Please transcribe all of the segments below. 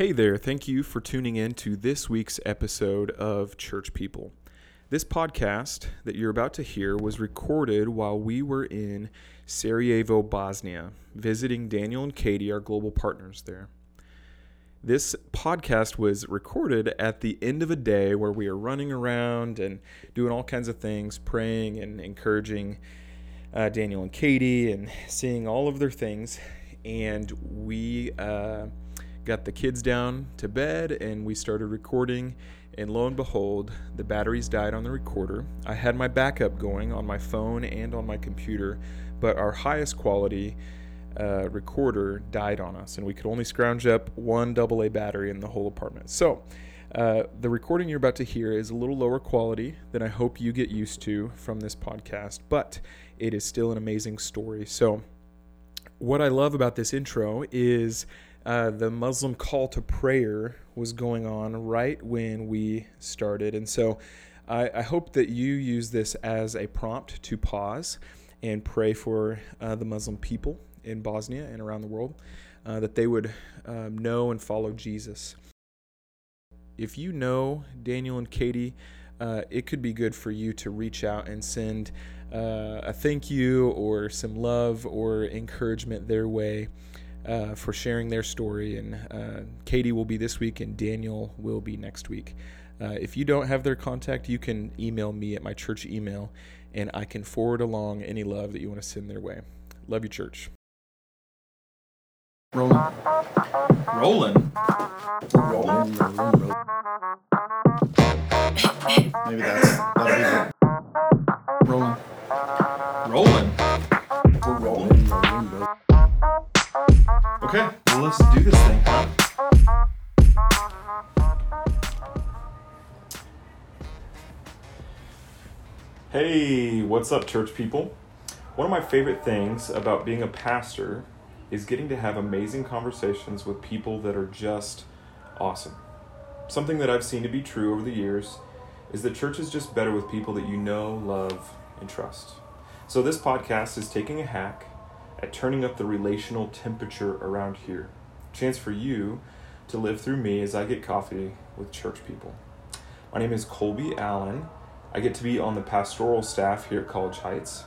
Hey there, thank you for tuning in to this week's episode of Church People. This podcast that you're about to hear was recorded while we were in Sarajevo, Bosnia, visiting Daniel and Katie, our global partners there. This podcast was recorded at the end of a day where we are running around and doing all kinds of things, praying and encouraging uh, Daniel and Katie and seeing all of their things. And we uh, got the kids down to bed and we started recording. And lo and behold, the batteries died on the recorder. I had my backup going on my phone and on my computer, but our highest quality uh, recorder died on us, and we could only scrounge up one AA battery in the whole apartment. So, uh, the recording you're about to hear is a little lower quality than I hope you get used to from this podcast, but it is still an amazing story. So, what I love about this intro is uh, the Muslim call to prayer was going on right when we started. And so, I, I hope that you use this as a prompt to pause and pray for uh, the Muslim people in Bosnia and around the world, uh, that they would um, know and follow Jesus. If you know Daniel and Katie, uh, it could be good for you to reach out and send uh, a thank you or some love or encouragement their way uh, for sharing their story. And uh, Katie will be this week, and Daniel will be next week. Uh, if you don't have their contact, you can email me at my church email, and I can forward along any love that you want to send their way. Love you, church. Rolling. Rolling. Rolling. Rolling. Maybe that's that'll be the rolling. Rolling. Let's do this thing. Hey, what's up, church people? One of my favorite things about being a pastor is getting to have amazing conversations with people that are just awesome. Something that I've seen to be true over the years is that church is just better with people that you know, love, and trust. So, this podcast is taking a hack at turning up the relational temperature around here. Chance for you to live through me as I get coffee with church people. My name is Kolby Allen. I get to be on the pastoral staff here at College Heights.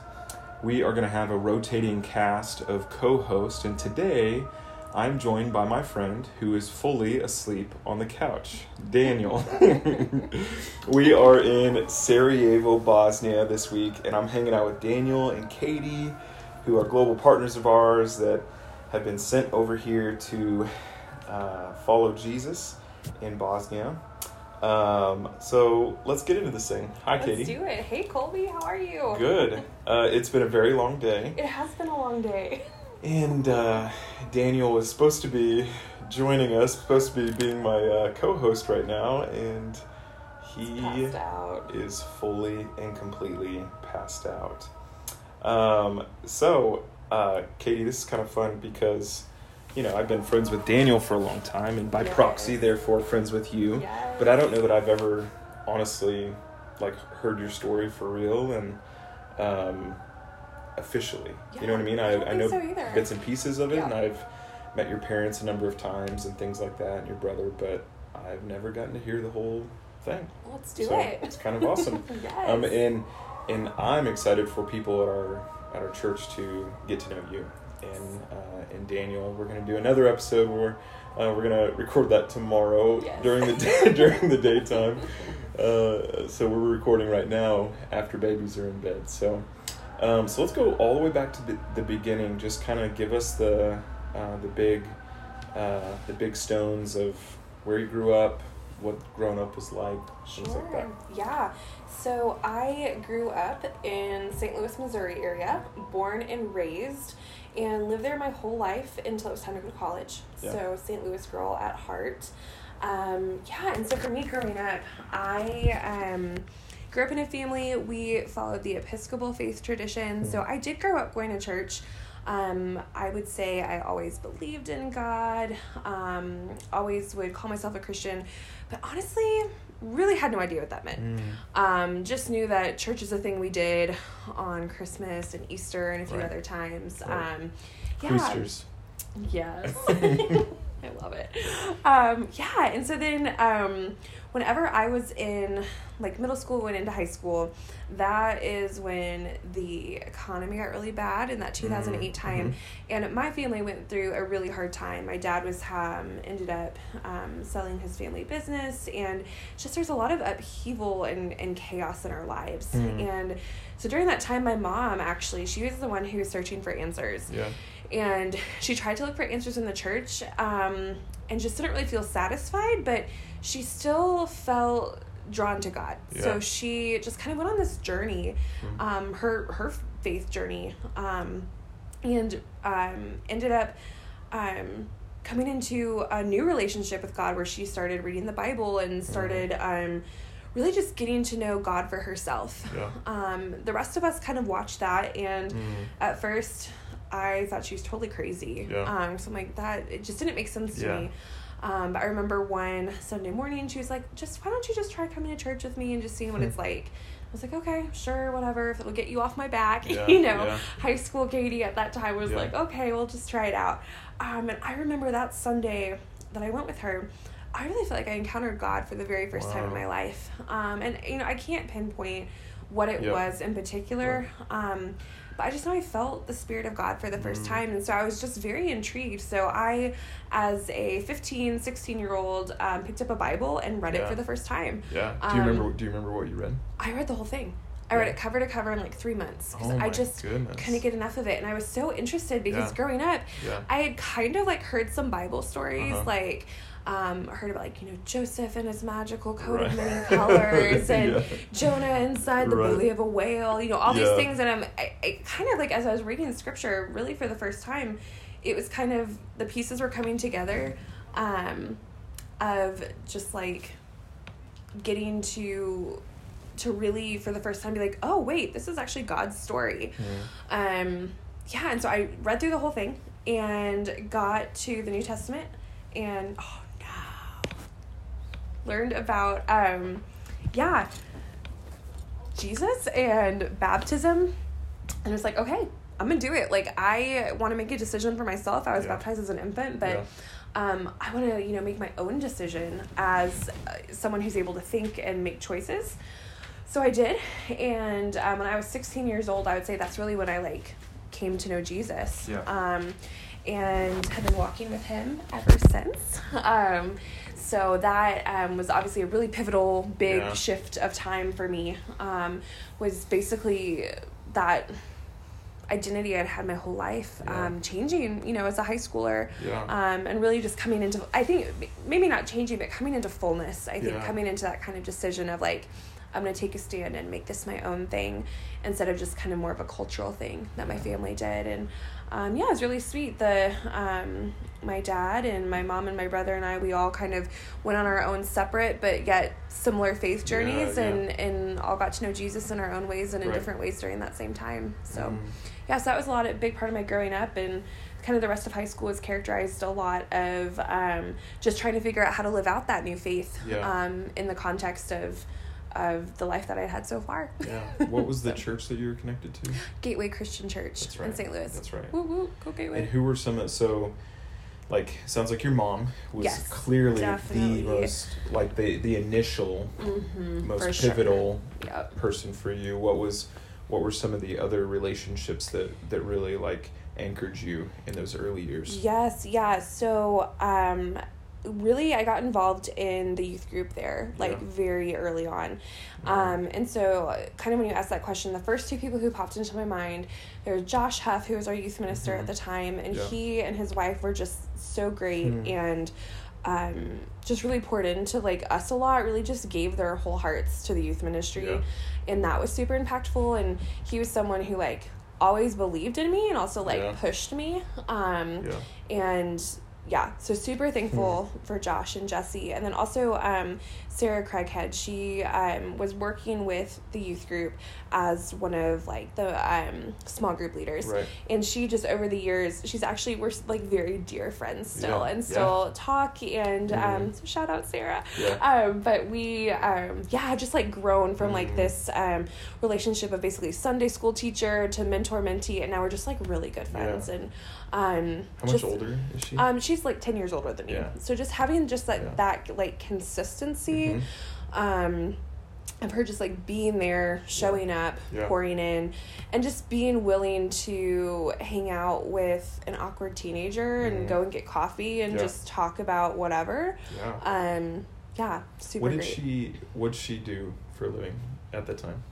We are going to have a rotating cast of co hosts, and today I'm joined by my friend who is fully asleep on the couch, Daniel. we are in Sarajevo, Bosnia this week, and I'm hanging out with Daniel and Katie, who are global partners of ours that have been sent over here to uh, follow Jesus in Bosnia. Um, so let's get into this thing. Hi, Katie. Let's do it. Hey, Kolby, how are you? Good. Uh, it's been a very long day. It has been a long day. And uh, Daniel was supposed to be joining us, supposed to be being my uh, co host right now, and he out. is fully and completely passed out. Um, so, uh, Katie, this is kind of fun because, you know, I've been friends with Daniel for a long time, and by Yes. proxy, therefore, friends with you. Yes. But I don't know that I've ever honestly, like, heard your story for real and um, officially. you know what I mean? I I, I know so bits and pieces of it, and I've met your parents a number of times and things like that, and your brother, but I've never gotten to hear the whole thing. Let's do So, it. it's kind of awesome. yes. Um, and and I'm excited for people at our at our church to get to know you. And uh, and Daniel, we're gonna do another episode where uh, we're gonna record that tomorrow Yes. during the day, during the daytime. Uh, so we're recording right now after babies are in bed. So um, so let's go all the way back to the, the beginning. Just kind of give us the uh, the big uh, the big stones of where you grew up, what growing up was like, things like that. Yeah. So I grew up in St. Louis, Missouri area, born and raised, and lived there my whole life until it was time to go to college. Yeah. So St. Louis girl at heart. Um, yeah, and so for me growing up, I um, grew up in a family. We followed the Episcopal faith tradition. So I did grow up going to church. Um, I would say I always believed in God, um, always would call myself a Christian, but honestly, really had no idea what that meant. Um, just knew that church is a thing we did on Christmas and Easter and a few Right. other times. Right. Um, yeah. Boosters. Yes. I love it. Um, yeah, and so then um, whenever I was in like middle school, went into high school, that is when the economy got really bad in that 2008 Mm, time. And my family went through a really hard time. My dad was um, ended up um, selling his family business, and just there's a lot of upheaval and, and chaos in our lives. Mm. And so during that time, my mom actually she was the one who was searching for answers Yeah. And she tried to look for answers in the church um, and just didn't really feel satisfied but she still felt drawn to god Yeah. so she just kind of went on this journey Mhm. um, her her faith journey um, and um, ended up um, coming into a new relationship with god where she started reading the bible and started um, really just getting to know god for herself Yeah. um, the rest of us kind of watched that and Mm. at first I thought she was totally crazy. Yeah. Um, so I'm like, that, it just didn't make sense to Yeah. me. Um, but I remember one Sunday morning, she was like, just, why don't you just try coming to church with me and just seeing what it's like? I was like, okay, sure, whatever. If it'll get you off my back, Yeah, you know, yeah. high school Katie at that time was Yeah. like, okay, we'll just try it out. Um, and I remember that Sunday that I went with her, I really felt like I encountered God for the very first time in my life. Um, and, you know, I can't pinpoint what it Yeah. was in particular. Um, but I just know I felt the Spirit of God for the first Mm. time. And so I was just very intrigued. So I, as a 15, 16 year old, um, picked up a Bible and read Yeah. it for the first time. Yeah. Do you Um, remember? Do you remember what you read? I read the whole thing. I read it cover to cover in like three months because Oh I just goodness. couldn't get enough of it. And I was so interested because Yeah. growing up, Yeah. I had kind of like heard some Bible stories, Uh-huh. like um, heard about like you know Joseph and his magical coat Right. of many colors, and Yeah. Jonah inside the Right. belly of a whale. You know all Yeah. these things, and I'm I, I kind of like as I was reading the scripture, really for the first time, it was kind of the pieces were coming together, um, of just like getting to to really for the first time be like oh wait this is actually god's story Mm. um yeah and so i read through the whole thing and got to the new testament and oh learned about um yeah jesus and baptism and it's like okay i'm gonna do it like i want to make a decision for myself i was Yeah. baptized as an infant but Yeah. um, I want to, you know, make my own decision as uh, someone who's able to think and make choices. So I did, and um, when I was 16 years old, I would say that's really when I like came to know Jesus. Yeah. Um, and have been walking with him ever since. Um, so that um, was obviously a really pivotal, big Yeah. shift of time for me. Um, was basically that identity I'd had my whole life Yeah. um, changing, you know, as a high schooler Yeah. um, and really just coming into i think maybe not changing but coming into fullness i think Yeah. coming into that kind of decision of like i'm going to take a stand and make this my own thing instead of just kind of more of a cultural thing that my family did and um, yeah it was really sweet the um, my dad and my mom and my brother and i we all kind of went on our own separate but yet similar faith Yeah, journeys yeah. and and all got to know jesus in our own ways and in Right. different ways during that same time so Mm. yeah, so that was a lot of big part of my growing up, and kind of the rest of high school was characterized a lot of um, just trying to figure out how to live out that new faith Yeah. um, in the context of of the life that I had so far. Yeah. What was the So, church that you were connected to? Gateway Christian Church That's in. St. Louis. That's right. Woo woo, go Gateway. And who were some of so like sounds like your mom was Yes, clearly definitely. the most like the the initial mm-hmm, most pivotal Yep. person for you. What was what were some of the other relationships that that really like anchored you in those early years? Yes, yeah. So, um, really, I got involved in the youth group there, like Yeah. very early on. Um, and so, kind of when you asked that question, the first two people who popped into my mind, there was Josh Huff, who was our youth minister Mhm. at the time, and Yeah. he and his wife were just so great Hmm. and um, just really poured into like us a lot. Really, just gave their whole hearts to the youth ministry, Yeah. and that was super impactful. And he was someone who like always believed in me and also like Yeah. pushed me. Um, Yeah. and yeah, so super thankful for Josh and Jesse, and then also um, Sarah Craighead. She um, was working with the youth group as one of like the um, small group leaders, Right. and she just over the years, she's actually we're like very dear friends still, Yeah, and yeah. still talk. And um, Mhm. so shout out Sarah. Yeah. Um, but we um, yeah just like grown from like Mhm. this um, relationship of basically Sunday school teacher to mentor mentee, and now we're just like really good friends. Yeah. And um, How much just, older is she? um, she's like 10 years older than me. Yeah. So just having just like Yeah. that like consistency Mhm. um of her just like being there, showing up, Yeah. pouring in, and just being willing to hang out with an awkward teenager and Mhm. go and get coffee and Yeah. just talk about whatever. Yeah. Um, yeah, super what did great. she what did she do for a living at the time?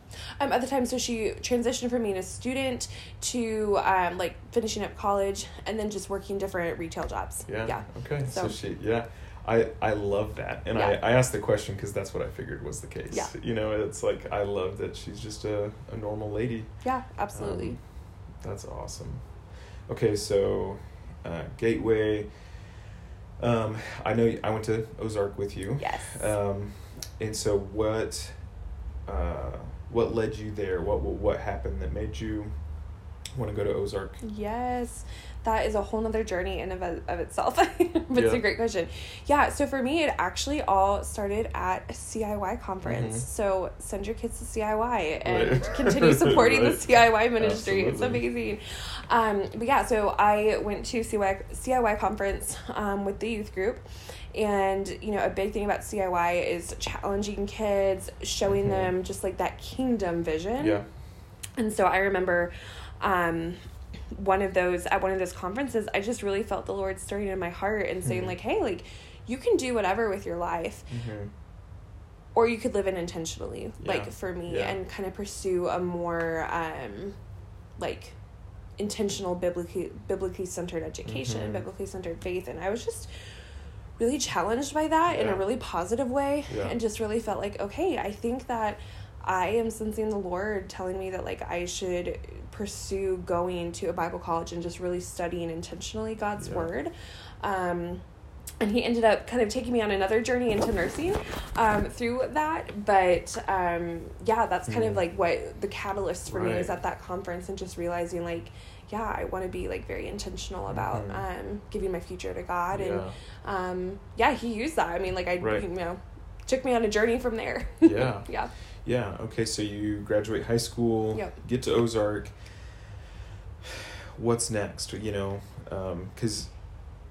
Um, at the time, so she transitioned from being a student to um, like finishing up college and then just working different retail jobs. Yeah. Yeah. Okay. So, So- she yeah. I, I love that, and Yeah. I, I asked the question because that's what I figured was the case. Yeah. You know, it's like I love that she's just a, a normal lady. Yeah, absolutely. Um, that's awesome. Okay, so uh, Gateway. Um, I know I went to Ozark with you. yes. Um, and so what? Uh, what led you there? What, what what happened that made you want to go to Ozark? Yes, that is a whole nother journey in of, of itself. but it's a great question. Yeah, so for me, it actually all started at a CIY conference. Mhm. So send your kids to CIY and Right. continue supporting Right. the CIY ministry. It's amazing. Um, but yeah, so I went to CIY, CIY conference um, with the youth group. And, you know, a big thing about CIY is challenging kids, showing Mhm. them just like that kingdom vision. Yeah. And so I remember um, one of those at one of those conferences, I just really felt the Lord stirring in my heart and saying, Mhm. like, hey, like you can do whatever with your life, Mm-hmm. or you could live it intentionally, Yeah. like for me, Yeah. and kind of pursue a more um, like intentional biblically biblically centered education, Mhm. biblically centered faith, and I was just really challenged by that in a really positive way Yeah. and just really felt like okay i think that i am sensing the lord telling me that like i should pursue going to a bible college and just really studying intentionally god's Yeah. word um and he ended up kind of taking me on another journey into nursing um, through that but um, yeah that's kind of Mm. like what the catalyst for me Right. was at that conference and just realizing like yeah i want to be like very intentional about Mhm. um, giving my future to god and Yeah. um, yeah, he used that. I mean, like I, Right. you know, took me on a journey from there. Yeah. yeah. Yeah. Okay. So you graduate high school. Yep. Get to Ozark. What's next? You know, because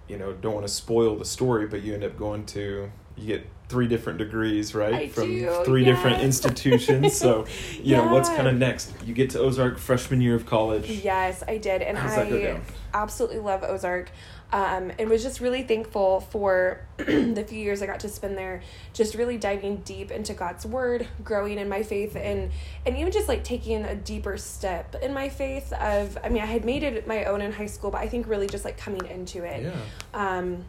you know don't want to spoil the story, but you end up going to you get three different degrees, right? I From do, three different institutions. So you know what's kind of next. You get to Ozark freshman year of college. Yes, I did, and How's that go I absolutely love Ozark. Um, and was just really thankful for the few years I got to spend there, just really diving deep into God's word, growing in my faith, and and even just like taking a deeper step in my faith. Of I mean, I had made it my own in high school, but I think really just like coming into it. Yeah. um,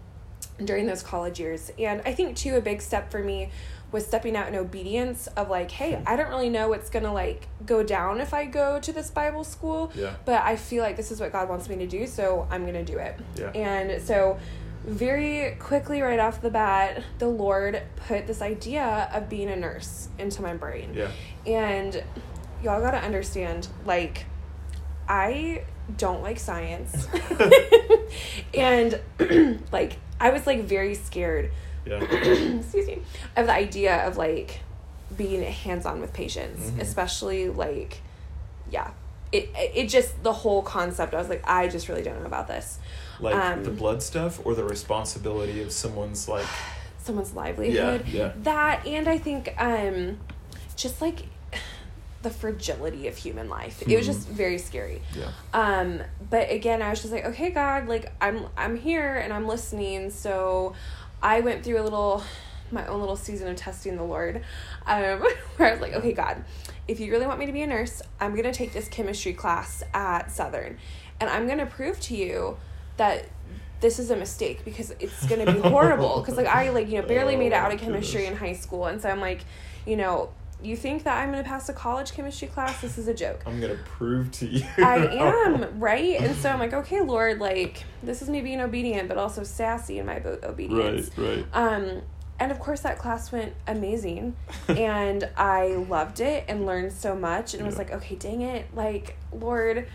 during those college years. And I think too a big step for me was stepping out in obedience of like, hey, I don't really know what's gonna like go down if I go to this Bible school, Yeah. but I feel like this is what God wants me to do, so I'm gonna do it. Yeah. And so very quickly right off the bat, the Lord put this idea of being a nurse into my brain. Yeah. And y'all gotta understand, like, I don't like science. and like I was like very scared, Yeah. excuse me, of the idea of like being hands on with patients, Mhm. especially like yeah. It, it just the whole concept. I was like, I just really don't know about this. Like Um, the blood stuff or the responsibility of someone's like Someone's livelihood. yeah. That and I think um, just like the fragility of human life. It was just very scary. Yeah. Um, but again, I was just like, okay, God, like I'm I'm here and I'm listening. So I went through a little my own little season of testing the Lord, um, where I was like, okay, God, if you really want me to be a nurse, I'm gonna take this chemistry class at Southern, and I'm gonna prove to you that this is a mistake because it's gonna be horrible. Because like I like you know barely Oh, made it out of chemistry in high school, and so I'm like, you know. You think that I'm going to pass a college chemistry class? This is a joke. I'm gonna prove to you. I am, right? And so I'm like, okay, Lord, like, this is me being obedient, but also sassy in my bo- right, obedience. right. Um, and of course, that class went amazing. and I loved it and learned so much. And was like, okay, dang it. Like, Lord,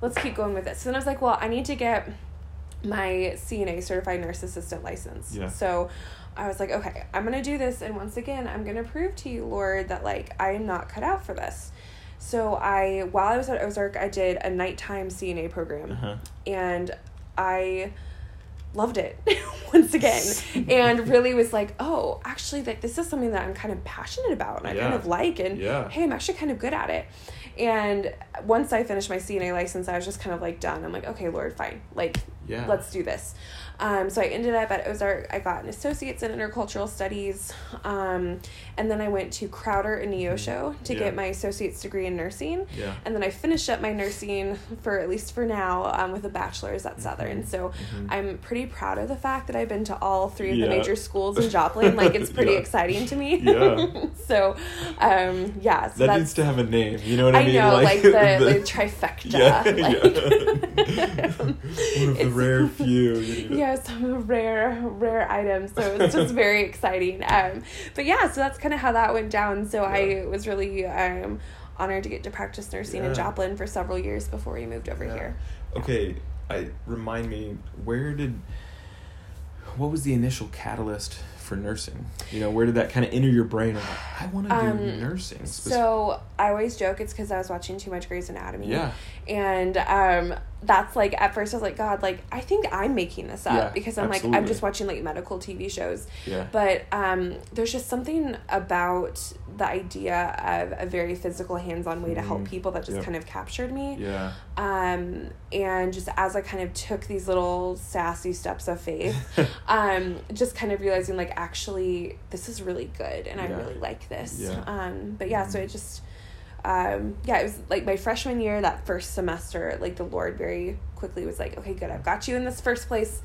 let's keep going with this. So then I was like, well, I need to get my CNA certified nurse assistant license. Yeah. So I was like, okay, I'm going to do this. And once again, I'm going to prove to you, Lord, that like I am not cut out for this. So I, while I was at Ozark, I did a nighttime CNA program Uh-huh. and I loved it once again and really was like oh actually like this is something that i'm kind of passionate about and i kind of like and Yeah. hey i'm actually kind of good at it and once i finished my cna license i was just kind of like done i'm like okay lord fine like Yeah. let's do this um, so i ended up at ozark i got an associate's in intercultural studies um, and then i went to crowder in neosho to Yeah. get my associate's degree in nursing Yeah. and then I finished up my nursing for at least for now um, with a bachelor's at Southern. So I'm pretty proud of the fact that I've been to all three of Mm-hmm. Yeah. the major schools in Joplin. Like it's pretty Yeah. exciting to me. Yeah. so um, yeah, so that that's needs to have a name. You know what I, I mean? know like, the, the, the- trifecta. Yeah, like- yeah. One of the rare few. yeah, some rare, rare items. So it's just very exciting. Um, but yeah, so that's kind of how that went down. So I was really um, honored to get to practice nursing Yeah. in Joplin for several years before we moved over Yeah. here. Okay, I remind me where did what was the initial catalyst for nursing? You know, where did that kind of enter your brain? Like, I want to do Um, nursing. So I always joke it's because I was watching too much Grey's Anatomy. yeah, And um, that's like at first I was like, God, like I think I'm making this up Yeah, because I'm like I'm just watching like medical TV shows. yeah, But um, there's just something about the idea of a very physical, hands-on way to help Mhm. people that just Yep. kind of captured me. yeah, Um, and just as I kind of took these little sassy steps of faith, um, just kind of realizing like actually this is really good and I really like this. Yeah. Um, but yeah, so Mhm. it just um, yeah, it was like my freshman year, that first semester, like the Lord very quickly was like, okay, good, I've got you in this first place.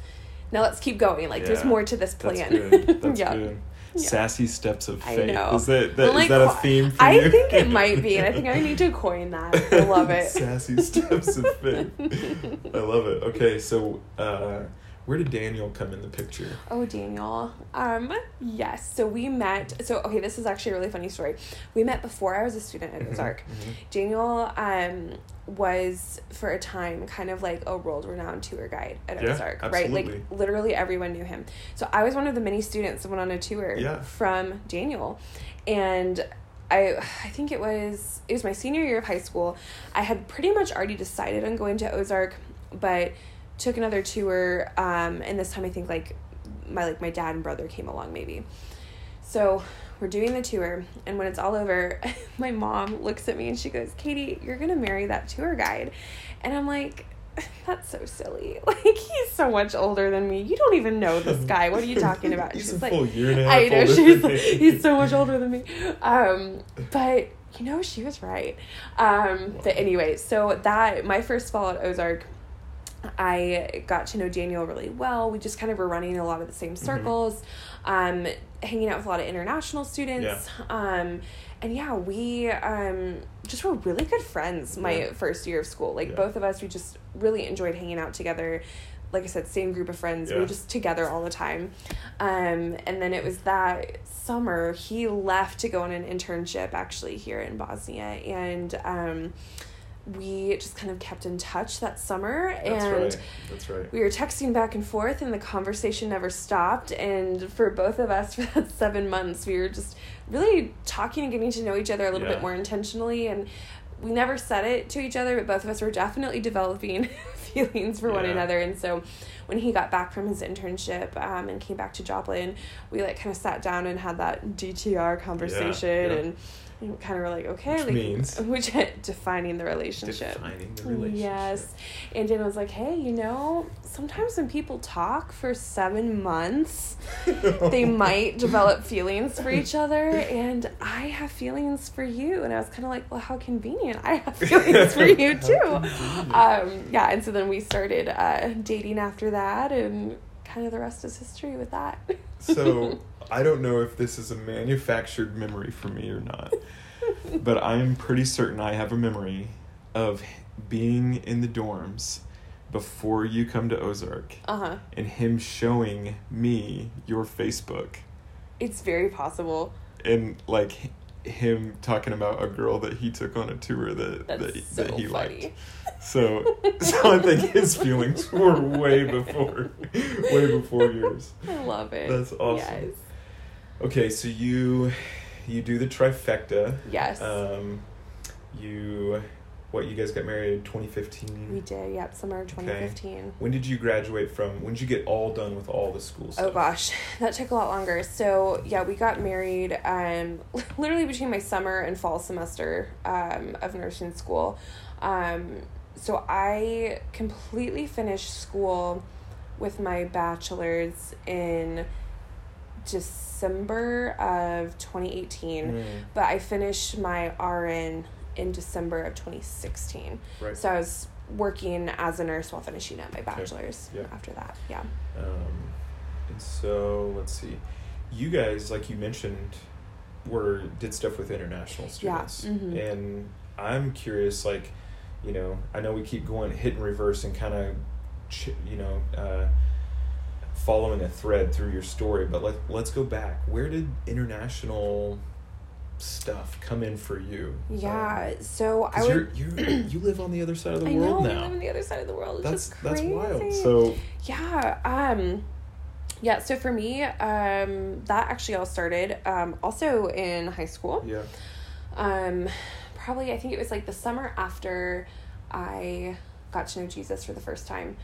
Now let's keep going. Like there's more to this that's plan. good. That's yeah. good. Yeah. Sassy steps of I faith. know. Is that, that, I'm is that a theme for I you? think it might be, and I think I need to coin that. I love it. Sassy steps of faith. I love it. Okay, so uh, where did Daniel come in the picture? Oh, Daniel. Um, yes. So we met. So okay, this is actually a really funny story. We met before I was a student at Ozark. Mhm. Daniel um was for a time kind of like a world renowned tour guide at Yeah, Ozark, right? Like literally everyone knew him. So I was one of the many students that went on a tour Yeah. from Daniel, and. I, I think it was it was my senior year of high school. I had pretty much already decided on going to Ozark, but took another tour. Um, and this time I think like my like my dad and brother came along maybe. So we're doing the tour, and when it's all over, my mom looks at me and she goes, "Katie, you're gonna marry that tour guide," and I'm like. That's so silly. Like he's so much older than me. You don't even know this guy. What are you talking about? He's She's a like, full year and a half I know she's me. he's so much older than me. Um, but you know she was right. Um, but anyway, so that my first fall at Ozark, I got to know Daniel really well. We just kind of were running a lot of the same Mm-hmm. circles, um, hanging out with a lot of international students. Um, and yeah, we um, just were really good friends my Yeah. first year of school. Like Yeah. both of us, we just really enjoyed hanging out together. Like I said, same group of friends. We were just together all the time. Um, and then it was that summer he left to go on an internship actually here in Bosnia, and um, we just kind of kept in touch that summer. That's and right. That's right. we were texting back and forth and the conversation never stopped and for both of us for that seven months we were just really talking and getting to know each other a little Yeah. bit more intentionally and we never said it to each other but both of us were definitely developing feelings for one another and so when he got back from his internship um, and came back to joplin we like kind of sat down and had that dtr conversation yeah. and we kind of were like okay Which like means? which defining the relationship Defining the relationship. Yes. And Jen was like, hey, you know, sometimes when people talk for seven months, they might develop feelings for each other. And I have feelings for you. And I was kind of like, well, how convenient. I have feelings for you too. Um, yeah. And so then we started uh, dating after that. And kind of the rest is history with that. So I don't know if this is a manufactured memory for me or not, but I am pretty certain I have a memory of being in the dorms before you come to Ozark uh huh. and him showing me your Facebook It's very possible. and like him talking about a girl that he took on a tour that That's that, so that he funny. liked. So so I think his feelings were way before way before yours. I love it. That's awesome. Yes. Okay, so you you do the trifecta. Yes. Um, you what you guys got married 2015. We did, yep, summer 2015. When did you graduate from? When did you get all done with all the school stuff? Oh gosh, that took a lot longer. So yeah, we got married um, literally between my summer and fall semester um, of nursing school. Um, so I completely finished school with my bachelor's in December of 2018, Mm, but I finished my RN in December of 2016. right. So I was working as a nurse while finishing up my bachelor's Yeah. after that. Yeah. Um, and so let's see, you guys, like you mentioned, were did stuff with international Yeah, students, mhm. and I'm curious, like, you know, I know we keep going hit and reverse and kind of, ch- you know, uh, following a thread through your story, but let let's go back. Where did international stuff come in for you? Yeah. So I would. you're you you live on the other side of the I know world we now. live on the other side of the world. It's that's just that's wild. So yeah, um, yeah. So for me, um, that actually all started um, also in high school. yeah, Um, probably I think it was like the summer after I got to know Jesus for the first time.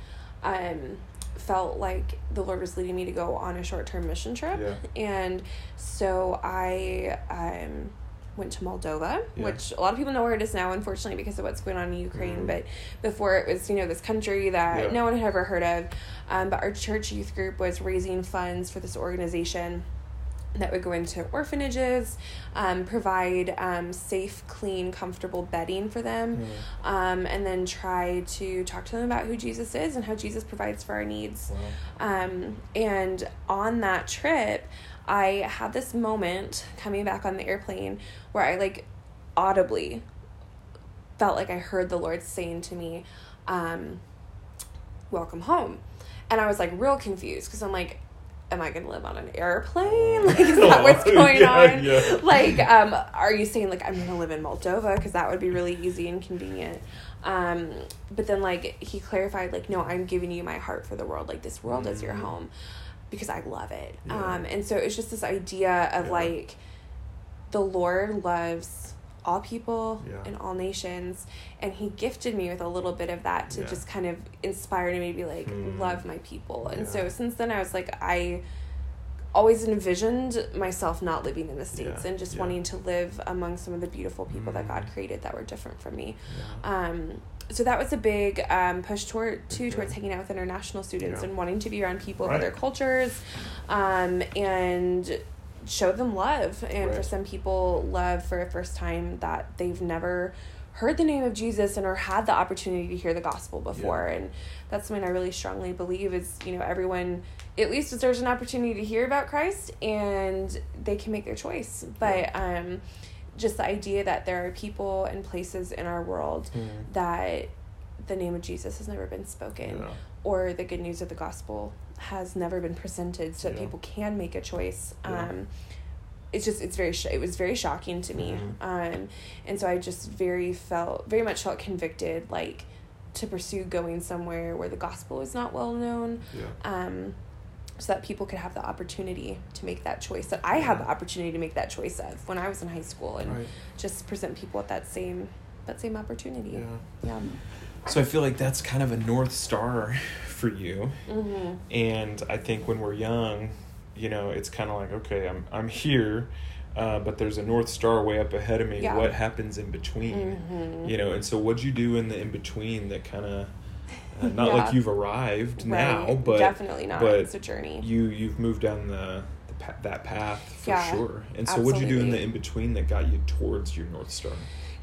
Um, felt like the Lord was leading me to go on a short term mission trip, Yeah. and so I um went to Moldova, Yeah. which a lot of people know where it is now, unfortunately, because of what's going on in Ukraine. Mhm. But before it was, you know, this country that Yeah. no one had ever heard of. Um, but our church youth group was raising funds for this organization that would go into orphanages, um, provide um, safe, clean, comfortable bedding for them, Mm. um, and then try to talk to them about who Jesus is and how Jesus provides for our needs. wow. Um, and on that trip, I had this moment coming back on the airplane where I like audibly felt like I heard the Lord saying to me, um, Welcome home. And I was like real confused because I'm like, Am I going to live on an airplane? Like, is that what's going Yeah, on? yeah. Like, um, are you saying like I'm going to live in Moldova? Because that would be really easy and convenient. Um, but then like he clarified like, no, I'm giving you my heart for the world. Like this world is your Mhm. home because I love it. Yeah. Um, and so it's just this idea of like the Lord loves all people Yeah. and all nations and he gifted me with a little bit of that to Yeah. just kind of inspire me to be like Hmm. love my people and Yeah. so since then i was like i always envisioned myself not living in the states and just wanting to live among some of the beautiful people that god Mm. created that were different from me um, so that was a big um, push toward too Okay. towards hanging out with international students and wanting to be around people Right. of other cultures um, and show them love and for some people love for a first time that they've never heard the name of jesus and or had the opportunity to hear the gospel before. And that's something i really strongly believe is you know everyone at least deserves an opportunity to hear about christ and they can make their choice. But um just the idea that there are people and places in our world Mm. that the name of Jesus has never been spoken Yeah. or the good news of the gospel has never been presented so that Yeah. people can make a choice. Yeah. Um, it's just it's very sh- it was very shocking to me Mhm. um and so i just very felt very much felt convicted like to pursue going somewhere where the gospel is not well known Yeah. um so that people could have the opportunity to make that choice that i had the opportunity to make that choice of when i was in high school and Right. just present people with that same that same opportunity Yeah. yeah So I feel like that's kind of a north star for you. mm-hmm. And I think when we're young, you know, it's kind of like, okay, I'm I'm here, uh, but there's a north star way up ahead of me. Yeah. What happens in between? Mhm. You know, and so what'd you do in the in between that kind of, uh, not Yeah. like you've arrived now, but definitely not but it's a journey you you've moved down the, the pa- that path for Yeah, sure. And so what'd you do in the in between that got you towards your north star?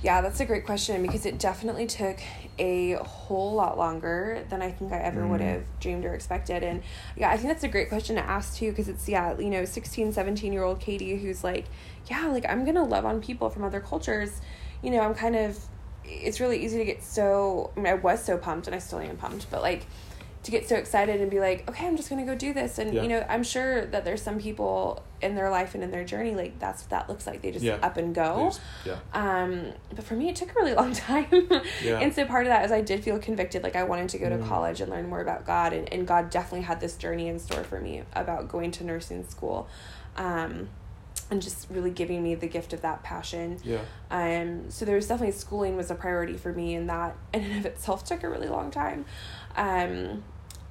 Yeah, that's a great question because it definitely took a whole lot longer than I think I ever would Mm. have dreamed or expected. And yeah, I think that's a great question to ask too because it's, yeah, you know, 16, 17 year old Katie who's like, yeah, like I'm going to love on people from other cultures. You know, I'm kind of, it's really easy to get so, I mean, I was so pumped and I still am pumped, but like, to get so excited and be like, okay, I'm just gonna go do this, and Yeah. you know, I'm sure that there's some people in their life and in their journey like that's what that looks like. They just Yeah. up and go. Please. Yeah. Um, but for me, it took a really long time. Yeah. And so part of that is I did feel convicted. Like I wanted to go to Mm. college and learn more about God. And, and God definitely had this journey in store for me about going to nursing school. Um, and just really giving me the gift of that passion. Yeah. Um, so there was definitely schooling was a priority for me, and that in and of itself took a really long time. Um,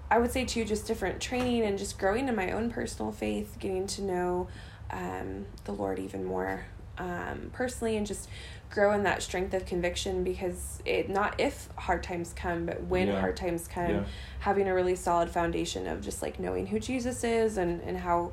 I would say too, just different training and just growing in my own personal faith, getting to know um, the Lord even more um, personally, and just grow in that strength of conviction because it not if hard times come, but when Yeah. hard times come, Yeah. having a really solid foundation of just like knowing who Jesus is and and how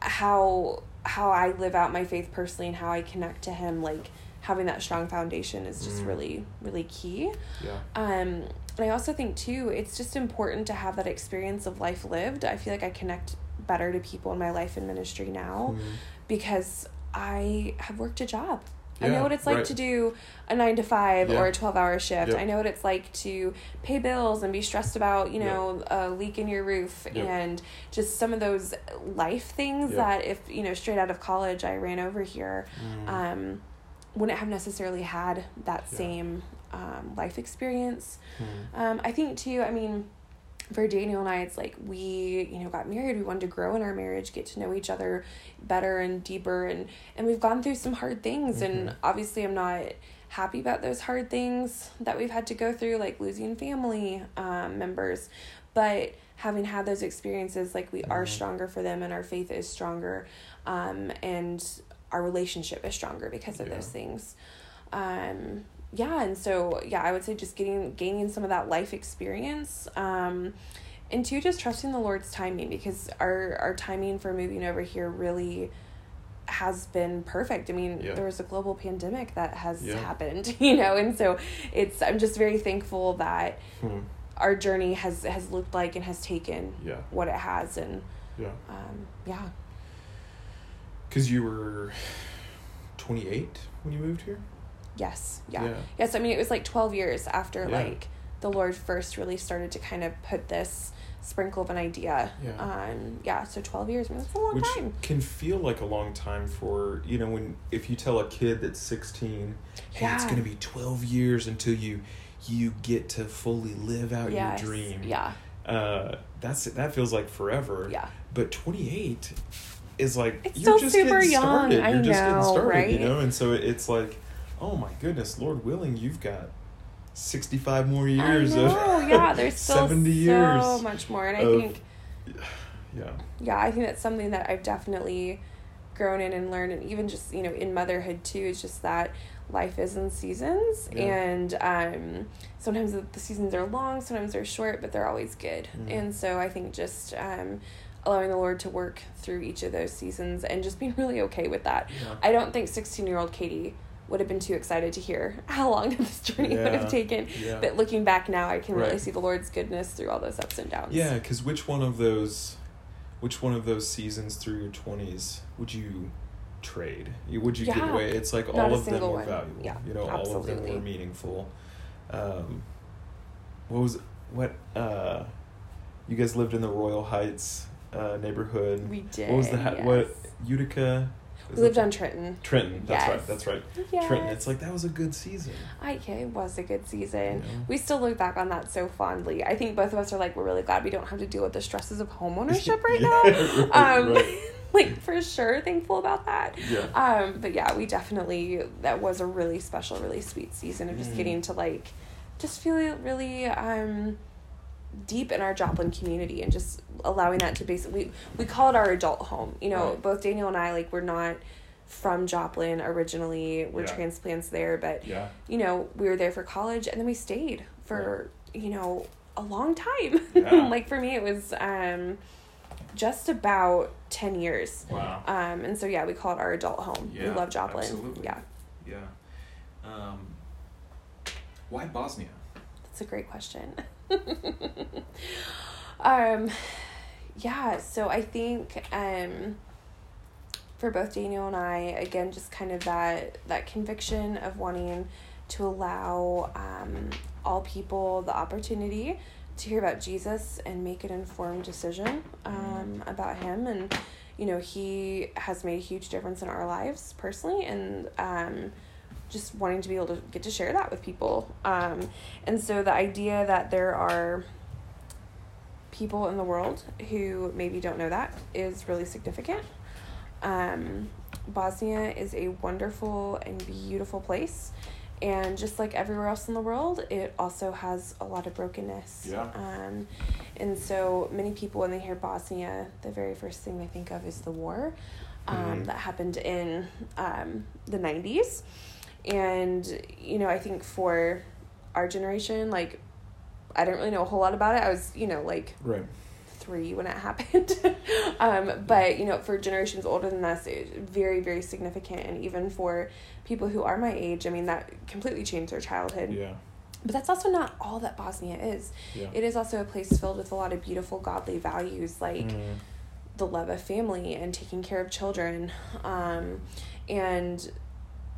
how how I live out my faith personally and how I connect to him like having that strong foundation is just Mm. really really key Yeah. um I also think too it's just important to have that experience of life lived I feel like I connect better to people in my life and ministry now Mhm. because I have worked a job I know what it's like right. to do a nine to five Yeah. or a 12 hour shift. Yep. I know what it's like to pay bills and be stressed about, you Yep. know, a leak in your roof Yep. and just some of those life things Yep. that if, you know, straight out of college I ran over here, Mm. um, wouldn't have necessarily had that Yeah. same um, life experience. Mm. Um, I think too, I mean, for Daniel and I, it's like we, you know, got married. We wanted to grow in our marriage, get to know each other better and deeper, and and we've gone through some hard things. And Mhm. obviously, I'm not happy about those hard things that we've had to go through, like losing family um, members. But having had those experiences, like we are Mhm. stronger for them, and our faith is stronger, um, and our relationship is stronger because of Yeah. those things. Um, yeah, and so yeah, I would say just getting gaining some of that life experience. Um, and two, just trusting the Lord's timing because our our timing for moving over here really has been perfect. I mean, Yeah. there was a global pandemic that has Yeah. happened, you know, and so it's I'm just very thankful that Hmm. our journey has has looked like and has taken Yeah. what it has and Yeah. um yeah. Because you were 28 when you moved here? Yes. Yeah. Yeah. Yes, I mean it was like 12 years after Yeah. like the Lord first really started to kind of put this sprinkle of an idea. Yeah. Um yeah, so 12 years, I mean, that's a long Which time. can feel like a long time for, you know, when if you tell a kid that's 16, hey, it's going to be 12 years until you you get to fully live out Yes. your dream. Yeah. Uh, that's that feels like forever. Yeah. But 28 is like It's you're still just super getting young, started. You're just getting started, right? you know? And so it's like, oh my goodness, Lord willing, you've got 65 more years I know. of yeah, there's still 70 years so much more and I of- think yeah. yeah, I think that's something that I've definitely grown in and learned, and even just you know in motherhood too. It's just that life is in seasons, Yeah. and um, sometimes the, seasons are long, sometimes they're short, but they're always good. Mm. And so I think just um, allowing the Lord to work through each of those seasons and just being really okay with that. Yeah. I don't think sixteen year old Katie would have been too excited to hear how long this journey would have taken. Yeah. But looking back now, I can really see the Lord's goodness through all those ups and downs. Yeah, because which one of those, which one of those seasons through your twenties would you trade? You- Would you give away? It's like Not all of them were one. valuable. Yeah, you know, all of them absolutely. were meaningful. Um, what was what? Uh, you guys lived in the Royal Heights uh, neighborhood. We did. What was the ha- what. Utica? We lived on Trenton. Trenton. That's Yes. right. That's right. Yes. Trenton. It's like that was a good season. I yeah, it was a good season. You know? We still look back on that so fondly. I think both of us are like we're really glad we don't have to deal with the stresses of homeownership right Yeah, now. right, um, right. like for sure thankful about that. Yeah. Um, but yeah, we definitely that was a really special, really sweet season of just Mm. getting to like just feel really um deep in our Joplin community and just allowing that to basically we, we call it our adult home. You know, Right. both Daniel and I like we're not from Joplin originally. We're Yeah. transplants there, but Yeah. you know, we were there for college and then we stayed for, you know, a long time. Yeah. like for me it was um just about 10 years. Wow. Um and so yeah, we call it our adult home. Yeah, we love Joplin. absolutely. Yeah. Yeah. Um, why Bosnia? That's a great question. um yeah, so I think um for both Daniel and I, again, just kind of that that conviction of wanting to allow um, all people the opportunity to hear about Jesus and make an informed decision um, about Him, and you know He has made a huge difference in our lives personally, and um, just wanting to be able to get to share that with people, um, and so the idea that there are people in the world who maybe don't know that is really significant Um, Bosnia is a wonderful and beautiful place. And just like everywhere else in the world, it also has a lot of brokenness. Yeah. Um, and so many people, when they hear Bosnia, the very first thing they think of is the war um, Mhm. that happened in um, the 90s. And, you know, I think for our generation, like, I didn't really know a whole lot about it. I was, you know, like Right. three when it happened. um, but you know, for generations older than us, it's very, very significant. And even for people who are my age, I mean, that completely changed their childhood. Yeah. But that's also not all that Bosnia is. Yeah. It is also a place filled with a lot of beautiful godly values like Mm. the love of family and taking care of children. Um, and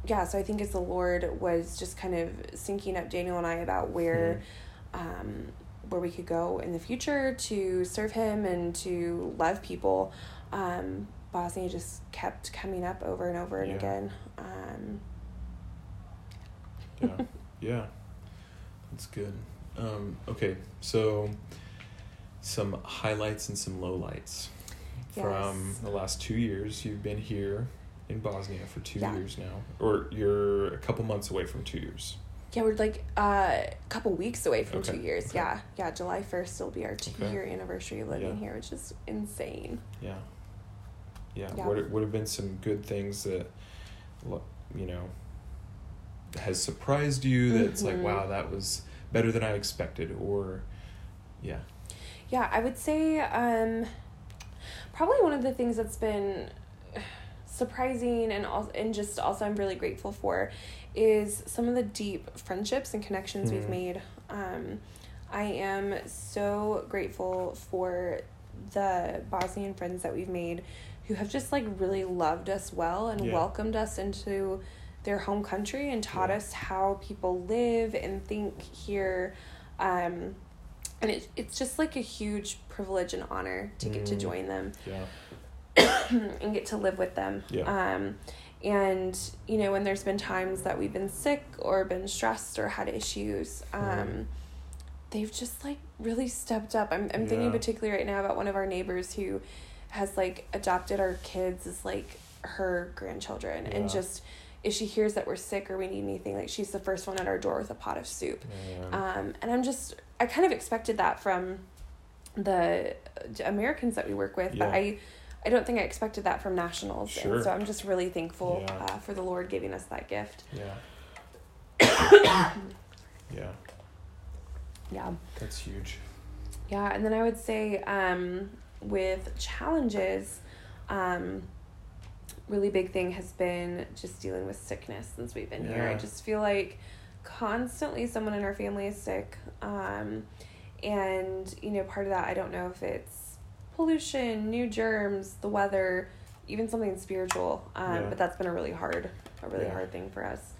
yeah, so I think as the Lord was just kind of syncing up Daniel and I about where um, where we could go in the future to serve him and to love people, um, Bosnia just kept coming up over and over and Yeah. again. Um, Yeah. yeah. That's good. Um, okay, so some highlights and some lowlights from the last two years. You've been here in Bosnia for two Yeah. years now, or you're a couple months away from two years. yeah, we're like uh, a couple weeks away from Okay, two years. okay. Yeah, yeah, July first will be our two Okay. year anniversary of living Yeah. here, which is insane. Yeah. Yeah. Yeah. What would have been some good things that, you know, has surprised you? That's like, Mhm. wow, that was better than I expected, or, yeah. Yeah, I would say um, probably one of the things that's been surprising and also, and just also I'm really grateful for is some of the deep friendships and connections we've Mhm. made. Um, I am so grateful for the Bosnian friends that we've made who have just like really loved us well and Yeah. welcomed us into their home country and taught Yeah. us how people live and think here. Um, and it, it's just like a huge privilege and honor to get to Mm. join them Yeah. and get to live with them. Yeah. Um, and you know, when there's been times that we've been sick or been stressed or had issues, um, they've just like really stepped up. I'm I'm thinking particularly right now about one of our neighbors who has like adopted our kids as like her grandchildren and just if she hears that we're sick or we need anything, like she's the first one at our door with a pot of soup. Man. Um, and I'm just, I kind of expected that from the Americans that we work with, but I, I don't think I expected that from nationals. Sure. And so I'm just really thankful Yeah. uh, for the Lord giving us that gift. yeah. yeah. Yeah. That's huge. Yeah. And then I would say um, with challenges, um, really big thing has been just dealing with sickness since we've been here. I just feel like constantly someone in our family is sick. Um, and, you know, part of that, I don't know if it's pollution, new germs, the weather, even something spiritual. Um, Yeah. But that's been a really hard, a really Yeah. hard thing for us.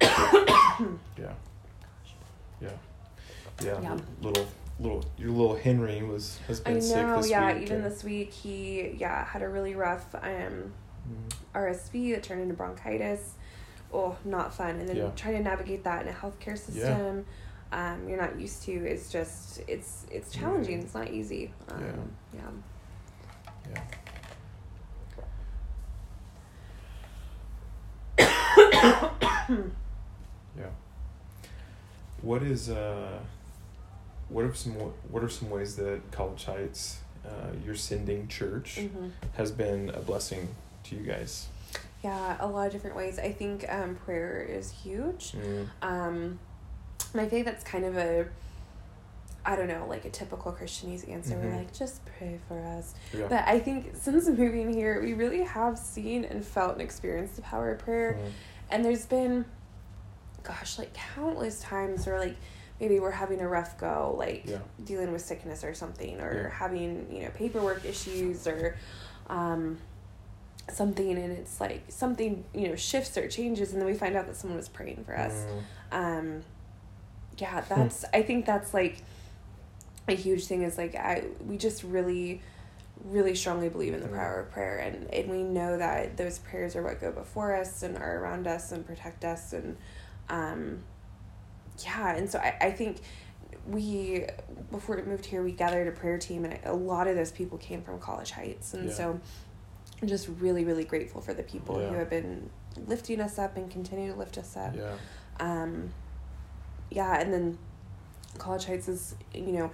Yeah. Yeah. Yeah. Yeah. Little, little, your little Henry was has I been sick know, this yeah. week. Even this week, he yeah had a really rough um, Mm, RSV that turned into bronchitis. Oh, not fun. And then Yeah. trying to navigate that in a healthcare system, um, you're not used to. Is just it's it's challenging. It's not easy. Um, Yeah. yeah. Yeah. yeah. What is uh, what are some what are some ways that College Heights, uh, your sending church, hmm has been a blessing to you guys? Yeah, a lot of different ways. I think um, prayer is huge. Mm, Um, my faith that's kind of a, I don't know, like a typical Christianese answer. We're Mhm. like, just pray for us. yeah. But I think since moving here, we really have seen and felt and experienced the power of prayer. Mm, And there's been, gosh, like countless times where like maybe we're having a rough go, like Yeah. dealing with sickness or something, or Yeah. having you know paperwork issues or um, something, and it's like something you know shifts or changes, and then we find out that someone was praying for us. mm, Um, yeah, that's I think that's like a huge thing is like I we just really really strongly believe in the Mm. power of prayer and, and we know that those prayers are what go before us and are around us and protect us and um yeah and so I, I think we before we moved here we gathered a prayer team and a lot of those people came from college heights and Yeah. so I'm just really, really grateful for the people Yeah. who have been lifting us up and continue to lift us up. Yeah. Um, yeah, and then College Heights is, you know,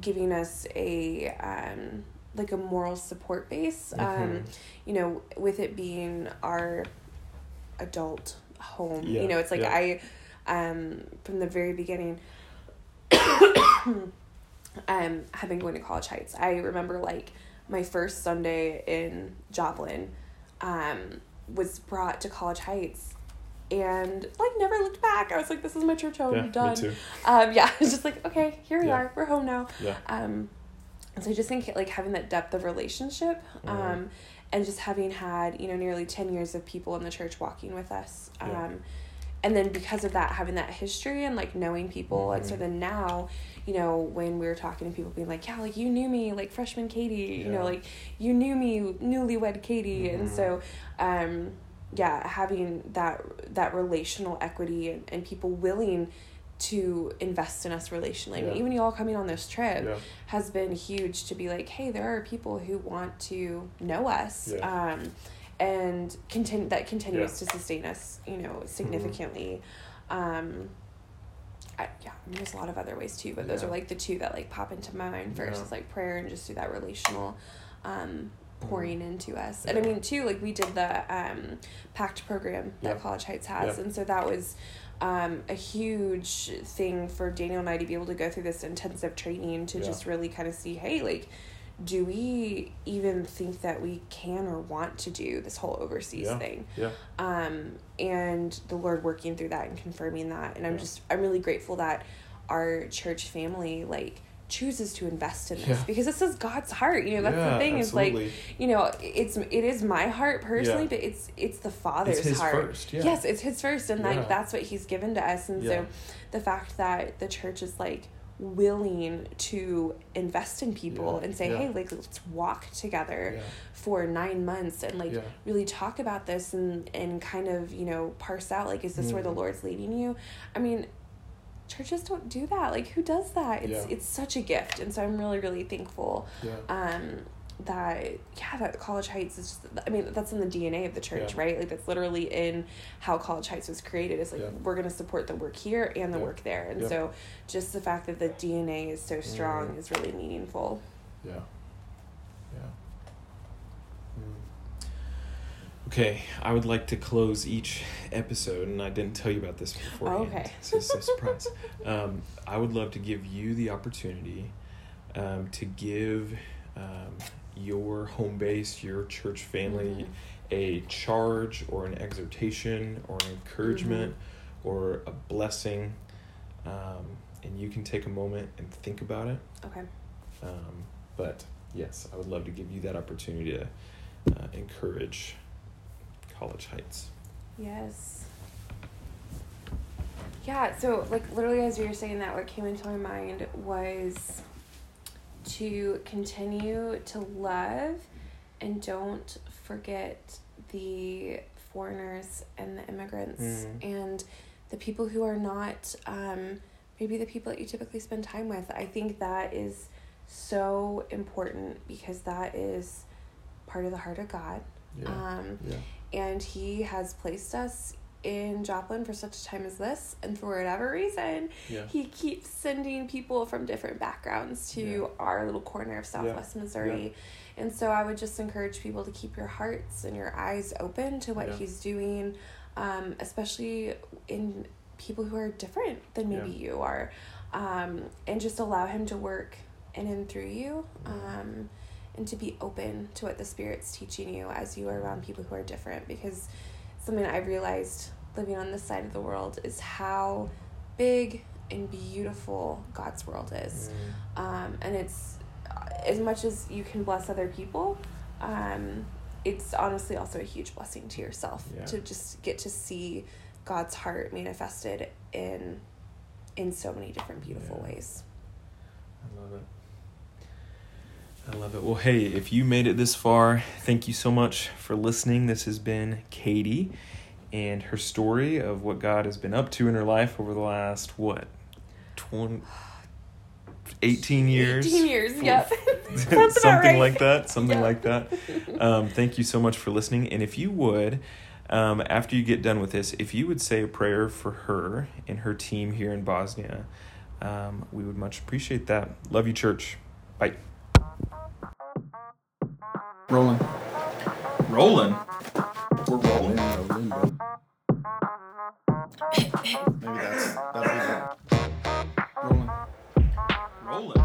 giving us a um, like a moral support base. Um, Mhm. you know, with it being our adult home. Yeah, You know, it's like yeah. I, um, from the very beginning, um, have been going to College Heights. I remember like my first Sunday in Joplin, um, was brought to College Heights. And like never looked back. I was like, "This is my church home. Yeah, I'm done." me too. Um, yeah, it's just like, okay, here we Yeah. are. We're home now. Yeah. Um, and so I just think like having that depth of relationship, um, Mhm. and just having had you know nearly ten years of people in the church walking with us, um, Yeah. and then because of that having that history and like knowing people, and so Mhm. then now, you know, when we were talking to people, being like, yeah, like you knew me, like freshman Katie, you know, like you knew me, newlywed Katie, and Mhm. so, um, yeah, having that that relational equity and, and people willing to invest in us relationally. I mean, even you all coming on this trip Yeah. has been huge to be like, hey, there are people who want to know us. Yeah. Um, and continue that continues Yeah. Mm-hmm. to sustain us, you know, significantly. Um, I, yeah, I mean, there's a lot of other ways too, but those are like the two that like pop into my mind first. Yeah. Is like prayer and just through that relational um, pouring into us. And I mean, too, like we did the um, PACT program that Yeah. College Heights has, Yeah. and so that was um, a huge thing for Daniel and I to be able to go through this intensive training to Yeah. just really kind of see, hey, like, do we even think that we can or want to do this whole overseas Yeah. thing? Yeah. um, and the Lord working through that and confirming that. And I'm Yeah. just I'm really grateful that our church family like chooses to invest in this Yeah. because this is God's heart. You know, that's Yeah, the thing is like you know it's it is my heart personally, Yeah. but it's it's the Father's his heart. first. Yes, it's his first, and like that's what He's given to us. And so the fact that the church is like willing to invest in people and say, hey, like let's walk together for nine months and like really talk about this and and kind of you know parse out like is this where the Mhm. lord's leading you i mean churches don't do that like who does that it's Yeah. it's such a gift and so i'm really really thankful Yeah. um that yeah that college heights is just i mean that's in the dna of the church Yeah. right like that's literally in how college heights was created it's like Yeah. we're going to support the work here and the Yeah. work there and so just the fact that the dna is so strong Mhm. is really meaningful. Yeah. Mm. Okay, I would like to close each episode, and I didn't tell you about this beforehand. okay. So it's a surprise. um, I would love to give you the opportunity um, to give um, your home base, your church family, Mhm. a charge or an exhortation or an encouragement Mm-hmm. or a blessing. Um, and you can take a moment and think about it. okay Um, but yes, I would love to give you that opportunity to uh, encourage College Heights. Yes. Yeah, so like literally as you were saying that, what came into my mind was to continue to love and don't forget the foreigners and the immigrants Mhm. and the people who are not um, maybe the people that you typically spend time with. I think that is so important because that is part of the heart of God. Yeah. Um, yeah. And he has placed us in Joplin for such a time as this, and for whatever reason, Yeah. he keeps sending people from different backgrounds to Yeah. our little corner of Southwest Missouri. And so I would just encourage people to keep your hearts and your eyes open to what Yeah. he's doing, um, especially in people who are different than maybe Yeah. you are, um, and just allow him to work in and through you. Mhm. Um, and to be open to what the Spirit's teaching you as you are around people who are different. Because something I've realized living on this side of the world is how big and beautiful God's world is. Mm. Um, and it's as much as you can bless other people, um, it's honestly also a huge blessing to yourself Yeah. to just get to see God's heart manifested in in so many different beautiful Yeah. ways. I love it. I love it. Well, hey, if you made it this far, thank you so much for listening. This has been Katie and her story of what God has been up to in her life over the last, what, 20, 18 years. 18 years, yep. Sounds something right. like that. Something Yeah. like that. Um, thank you so much for listening. And if you would, um, after you get done with this, if you would say a prayer for her and her team here in Bosnia, um, we would much appreciate that. Love you, church. Bye. Rolling. Rolling? We're rolling. rolling, rolling. Maybe that's that'll be it. Rolling. Rolling.